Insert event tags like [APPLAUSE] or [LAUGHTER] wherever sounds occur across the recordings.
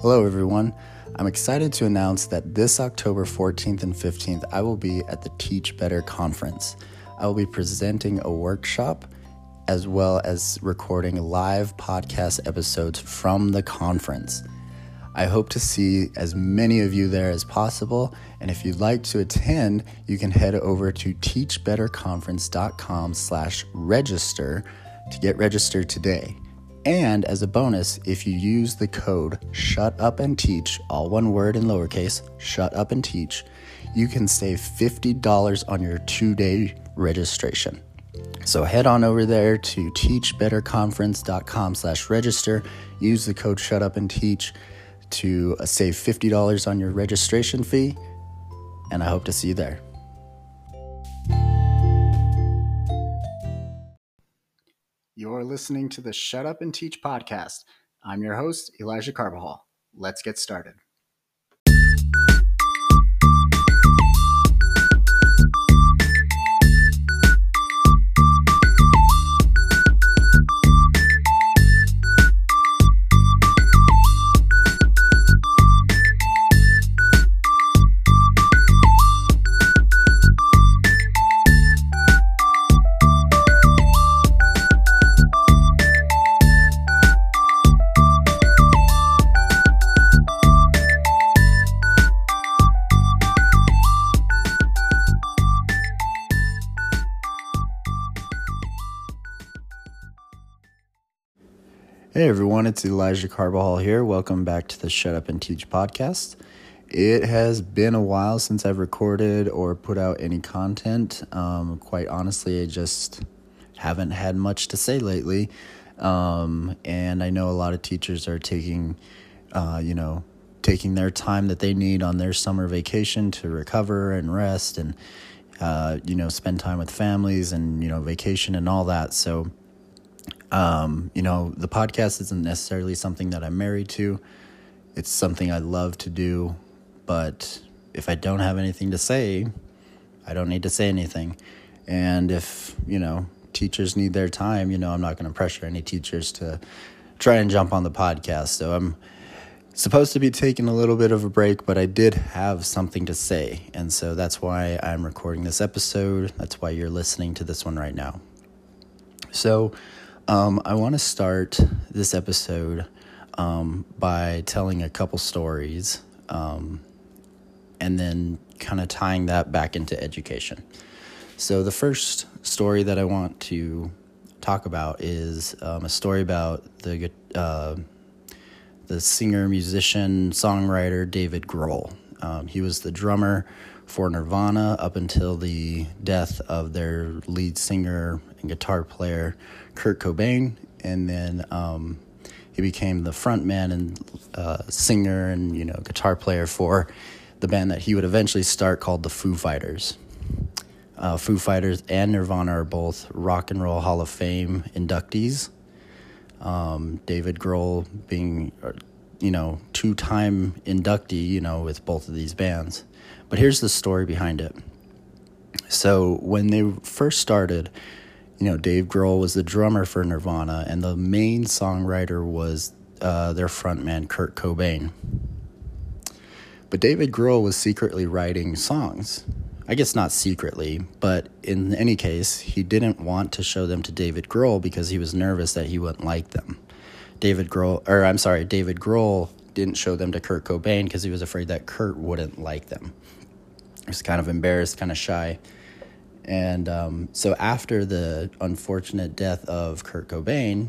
Hello, everyone. I'm excited to announce that this October 14th and 15th, I will be at the Teach Better Conference. I will be presenting a workshop as well as recording live podcast episodes from the conference. I hope to see as many of you there as possible, and if you'd like to attend, you can head over to teachbetterconference.com slash register to get registered today. And as a bonus, if you use the code shut up and teach, all one word in lowercase, shut up and teach, you can save $50 on your two day registration. So head on over there to teachbetterconference.com slash register, use the code shut up and teach to save $50 on your registration fee, and I hope to see you there. You're listening to the Shut Up and Teach podcast. I'm your host, Elijah Carbajal. Let's get started. Hey everyone, it's Elijah Carbajal here. Welcome back to the Shut Up and Teach podcast. It has been a while since I've recorded or put out any content. Um, quite honestly, I just haven't had much to say lately. Um, and I know a lot of teachers are taking, uh, you know, taking their time that they need on their summer vacation to recover and rest and, uh, you know, spend time with families and, you know, vacation and all that. So, um, you know, the podcast isn't necessarily something that I'm married to. It's something I love to do, but if I don't have anything to say, I don't need to say anything. And if, you know, teachers need their time, you know, I'm not going to pressure any teachers to try and jump on the podcast. So I'm supposed to be taking a little bit of a break, but I did have something to say. And so that's why I'm recording this episode. That's why you're listening to this one right now. So, um, I want to start this episode um, by telling a couple stories um, and then kind of tying that back into education. So, the first story that I want to talk about is um, a story about the, uh, the singer, musician, songwriter David Grohl. Um, he was the drummer for Nirvana up until the death of their lead singer and guitar player, Kurt Cobain. And then um, he became the frontman and uh, singer and, you know, guitar player for the band that he would eventually start called the Foo Fighters. Uh, Foo Fighters and Nirvana are both Rock and Roll Hall of Fame inductees. Um, David Grohl being, uh, you know, two time inductee, you know, with both of these bands. But here's the story behind it. So when they first started, you know, Dave Grohl was the drummer for Nirvana, and the main songwriter was uh, their frontman Kurt Cobain. But David Grohl was secretly writing songs. I guess not secretly, but in any case, he didn't want to show them to David Grohl because he was nervous that he wouldn't like them. David Grohl, or I'm sorry, David Grohl didn't show them to Kurt Cobain because he was afraid that Kurt wouldn't like them. He was kind of embarrassed, kind of shy. And um, so after the unfortunate death of Kurt Cobain,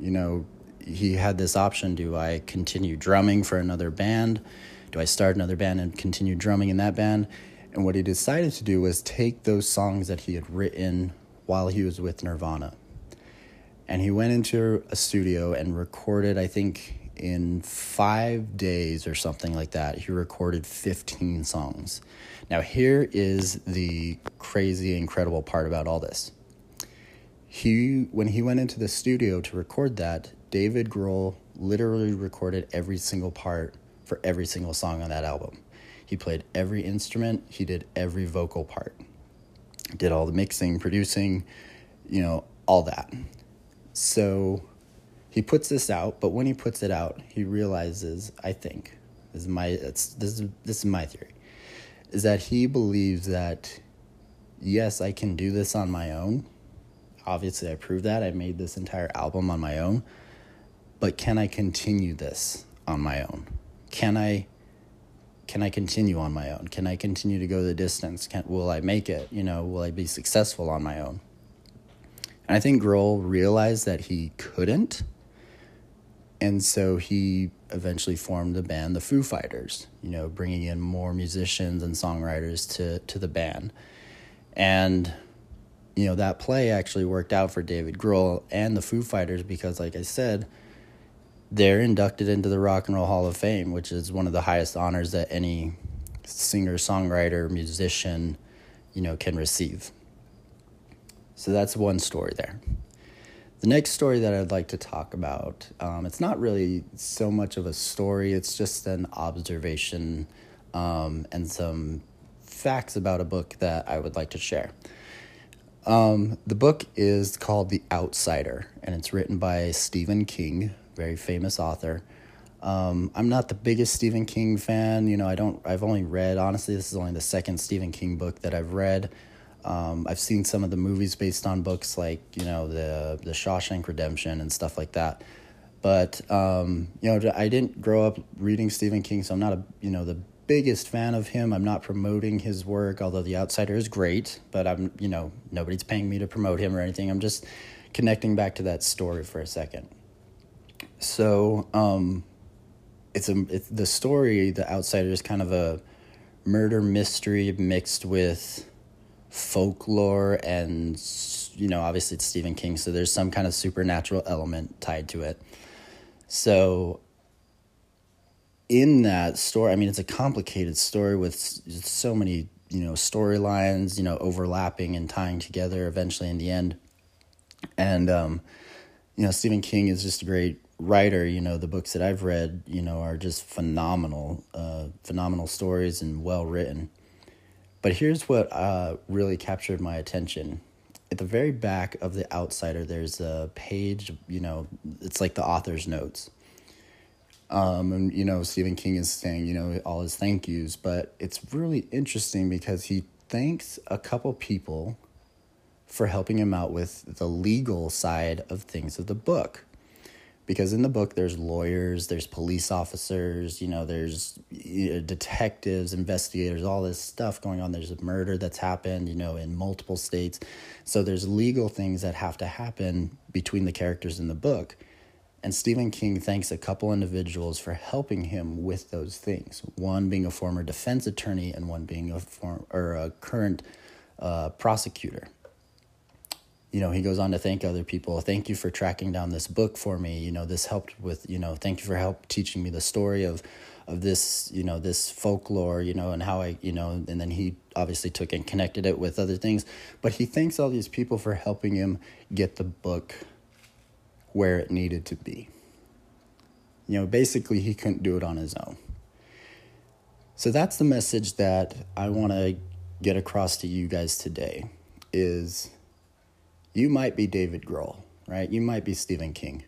you know, he had this option do I continue drumming for another band? Do I start another band and continue drumming in that band? And what he decided to do was take those songs that he had written while he was with Nirvana. And he went into a studio and recorded, I think, in five days or something like that, he recorded 15 songs. Now, here is the crazy, incredible part about all this. He, when he went into the studio to record that, David Grohl literally recorded every single part for every single song on that album. He played every instrument, he did every vocal part, did all the mixing, producing, you know, all that. So he puts this out, but when he puts it out, he realizes, I think, this is my this is this is my theory, is that he believes that yes, I can do this on my own. Obviously, I proved that. I made this entire album on my own. But can I continue this on my own? Can I can I continue on my own? Can I continue to go the distance? Can will I make it? You know, will I be successful on my own? And I think Grohl realized that he couldn't and so he eventually formed the band the Foo Fighters, you know, bringing in more musicians and songwriters to to the band. And you know, that play actually worked out for David Grohl and the Foo Fighters because like I said, they're inducted into the Rock and Roll Hall of Fame, which is one of the highest honors that any singer, songwriter, musician, you know, can receive. So that's one story there. The next story that I'd like to talk about, um, it's not really so much of a story, it's just an observation um, and some facts about a book that I would like to share. Um, the book is called The Outsider, and it's written by Stephen King, very famous author. Um, I'm not the biggest Stephen King fan. You know, I don't. I've only read. Honestly, this is only the second Stephen King book that I've read. Um, I've seen some of the movies based on books like you know the the Shawshank Redemption and stuff like that. But um, you know, I didn't grow up reading Stephen King, so I'm not a you know the biggest fan of him. I'm not promoting his work, although The Outsider is great. But I'm you know nobody's paying me to promote him or anything. I'm just connecting back to that story for a second. So um, it's a it's, the story. The Outsider is kind of a murder mystery mixed with folklore and you know obviously it's Stephen King so there's some kind of supernatural element tied to it. So in that story I mean it's a complicated story with so many you know storylines you know overlapping and tying together eventually in the end. And um you know Stephen King is just a great writer you know the books that I've read you know are just phenomenal uh phenomenal stories and well written but here's what uh, really captured my attention. At the very back of The Outsider, there's a page, you know, it's like the author's notes. Um, and, you know, Stephen King is saying, you know, all his thank yous, but it's really interesting because he thanks a couple people for helping him out with the legal side of things of the book because in the book there's lawyers there's police officers you know there's detectives investigators all this stuff going on. There's a murder that's happened you know in multiple states. So there's legal things that have to happen between the characters in the book. And Stephen King thanks a couple individuals for helping him with those things. One being a former defense attorney, and one being a form or a current uh, prosecutor you know, he goes on to thank other people. Thank you for tracking down this book for me. You know, this helped with, you know, thank you for help teaching me the story of of this, you know, this folklore, you know, and how I, you know, and then he obviously took and connected it with other things. But he thanks all these people for helping him get the book where it needed to be. You know, basically he couldn't do it on his own. So that's the message that I want to get across to you guys today is you might be David Grohl, right? You might be Stephen King.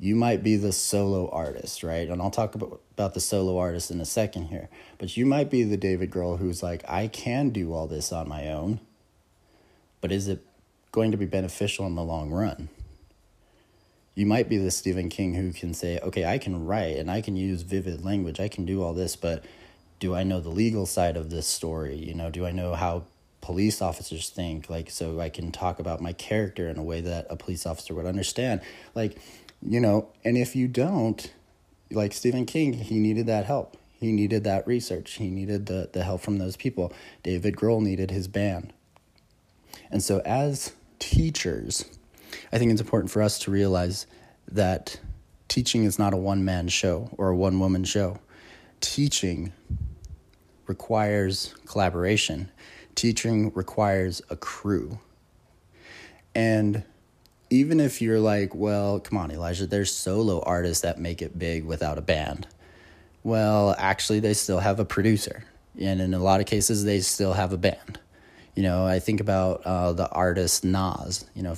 You might be the solo artist, right? And I'll talk about, about the solo artist in a second here. But you might be the David Grohl who's like, I can do all this on my own, but is it going to be beneficial in the long run? You might be the Stephen King who can say, okay, I can write and I can use vivid language, I can do all this, but do I know the legal side of this story? You know, do I know how police officers think like so i can talk about my character in a way that a police officer would understand. Like you know and if you don't like stephen king he needed that help. He needed that research. He needed the, the help from those people. David grohl needed his band and so as teachers i think it's important for us to realize that teaching is not a one-man show or a one-woman show. Teaching requires collaboration teaching requires a crew. And even if you're like, well, come on, Elijah, there's solo artists that make it big without a band. Well, actually, they still have a producer. And in a lot of cases, they still have a band. You know, I think about uh, the artist Nas, you know,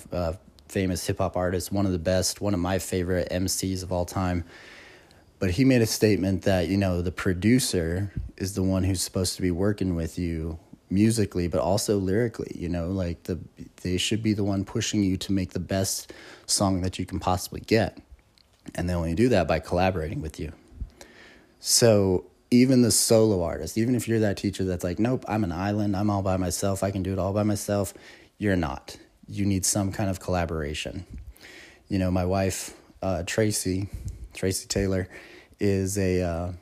famous hip hop artist, one of the best, one of my favorite MCs of all time. But he made a statement that, you know, the producer is the one who's supposed to be working with you musically but also lyrically you know like the they should be the one pushing you to make the best song that you can possibly get. And they only do that by collaborating with you. So even the solo artist even if you're that teacher that's like nope i'm an island. I'm all by myself. I can do it all by myself you're not. You need some kind of collaboration. You know my wife uh, tracy tracy taylor is a uh,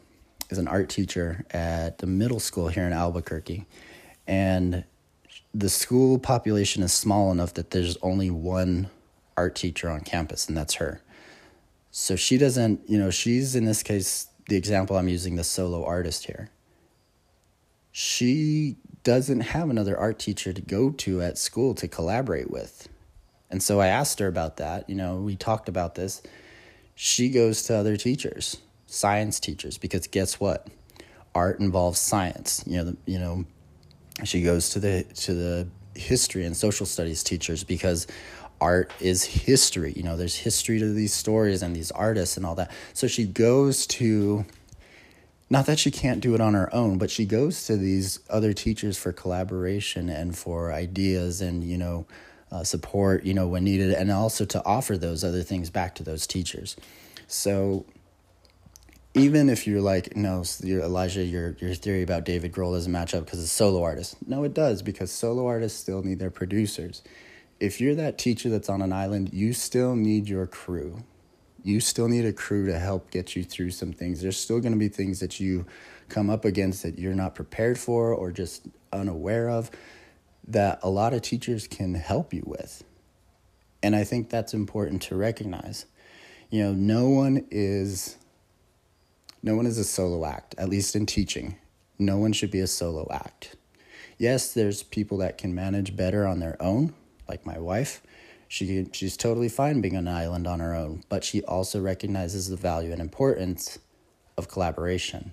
is an art teacher at the middle school here in albuquerque and the school population is small enough that there's only one art teacher on campus and that's her. So she doesn't you know she's in this case the example i'm using the solo artist here. She doesn't have another art teacher to go to at school to collaborate with. And so i asked her about that you know we talked about this. She goes to other teachers science teachers because guess what? Art involves science you know the, you know she goes to the to the history and social studies teachers because art is history you know there's history to these stories and these artists and all that. So she goes to not that she can't do it on her own but she goes to these other teachers for collaboration and for ideas and you know uh, support you know when needed and also to offer those other things back to those teachers. So even if you're like, no, you're, Elijah, your your theory about David Grohl doesn't match up because it's solo artist. No, it does because solo artists still need their producers. If you're that teacher that's on an island, you still need your crew. You still need a crew to help get you through some things. There's still going to be things that you come up against that you're not prepared for or just unaware of that a lot of teachers can help you with. And I think that's important to recognize. You know, no one is no one is a solo act, at least in teaching. No one should be a solo act. Yes, there's people that can manage better on their own, like my wife. She she's totally fine being on an island on her own, but she also recognizes the value and importance of collaboration.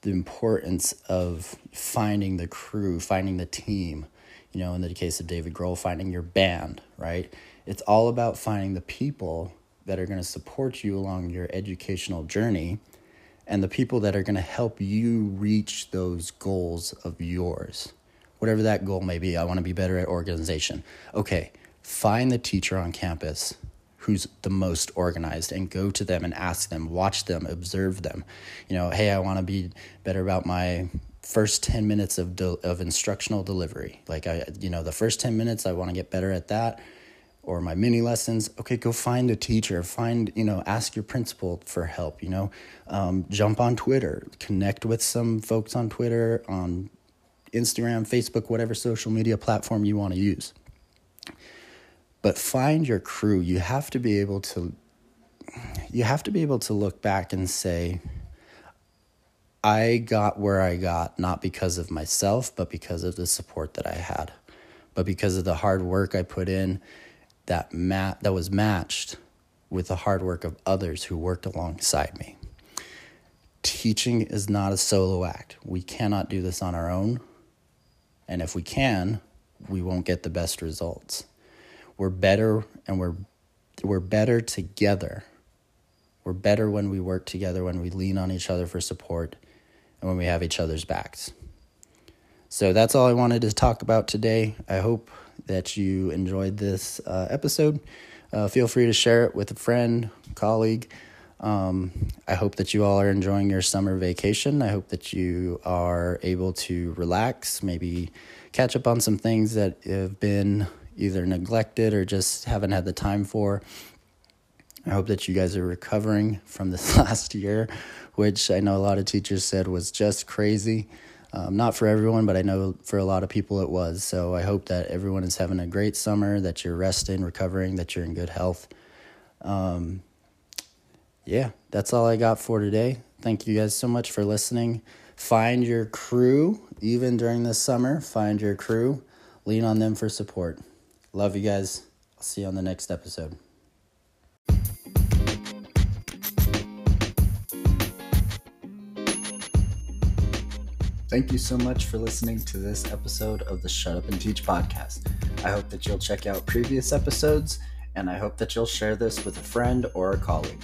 The importance of finding the crew, finding the team. You know, in the case of David Grohl, finding your band, right? It's all about finding the people that are going to support you along your educational journey and the people that are going to help you reach those goals of yours. Whatever that goal may be, I want to be better at organization. Okay, find the teacher on campus who's the most organized and go to them and ask them, watch them, observe them. You know, hey, I want to be better about my first 10 minutes of de- of instructional delivery. Like I you know, the first 10 minutes I want to get better at that or my mini lessons okay go find a teacher find you know ask your principal for help you know. Um, jump on twitter connect with some folks on twitter on instagram facebook whatever social media platform you want to use. But find your crew. You have to be able to you have to be able to look back and say i got where i got not because of myself but because of the support that i had but because of the hard work i put in that mat that was matched with the hard work of others who worked alongside me. Teaching is not a solo act. We cannot do this on our own. And if we can, we won't get the best results. We're better and we're we're better together. We're better when we work together, when we lean on each other for support, and when we have each other's backs. So that's all I wanted to talk about today. I hope that you enjoyed this uh, episode. Uh, feel free to share it with a friend, colleague. Um, I hope that you all are enjoying your summer vacation. I hope that you are able to relax, maybe catch up on some things that have been either neglected or just haven't had the time for. I hope that you guys are recovering from this [LAUGHS] last year, which I know a lot of teachers said was just crazy. Um, not for everyone, but I know for a lot of people it was. So I hope that everyone is having a great summer, that you're resting, recovering, that you're in good health. Um, yeah, that's all I got for today. Thank you guys so much for listening. Find your crew, even during this summer. Find your crew. Lean on them for support. Love you guys. I'll see you on the next episode. Thank you so much for listening to this episode of the Shut Up and Teach podcast. I hope that you'll check out previous episodes, and I hope that you'll share this with a friend or a colleague.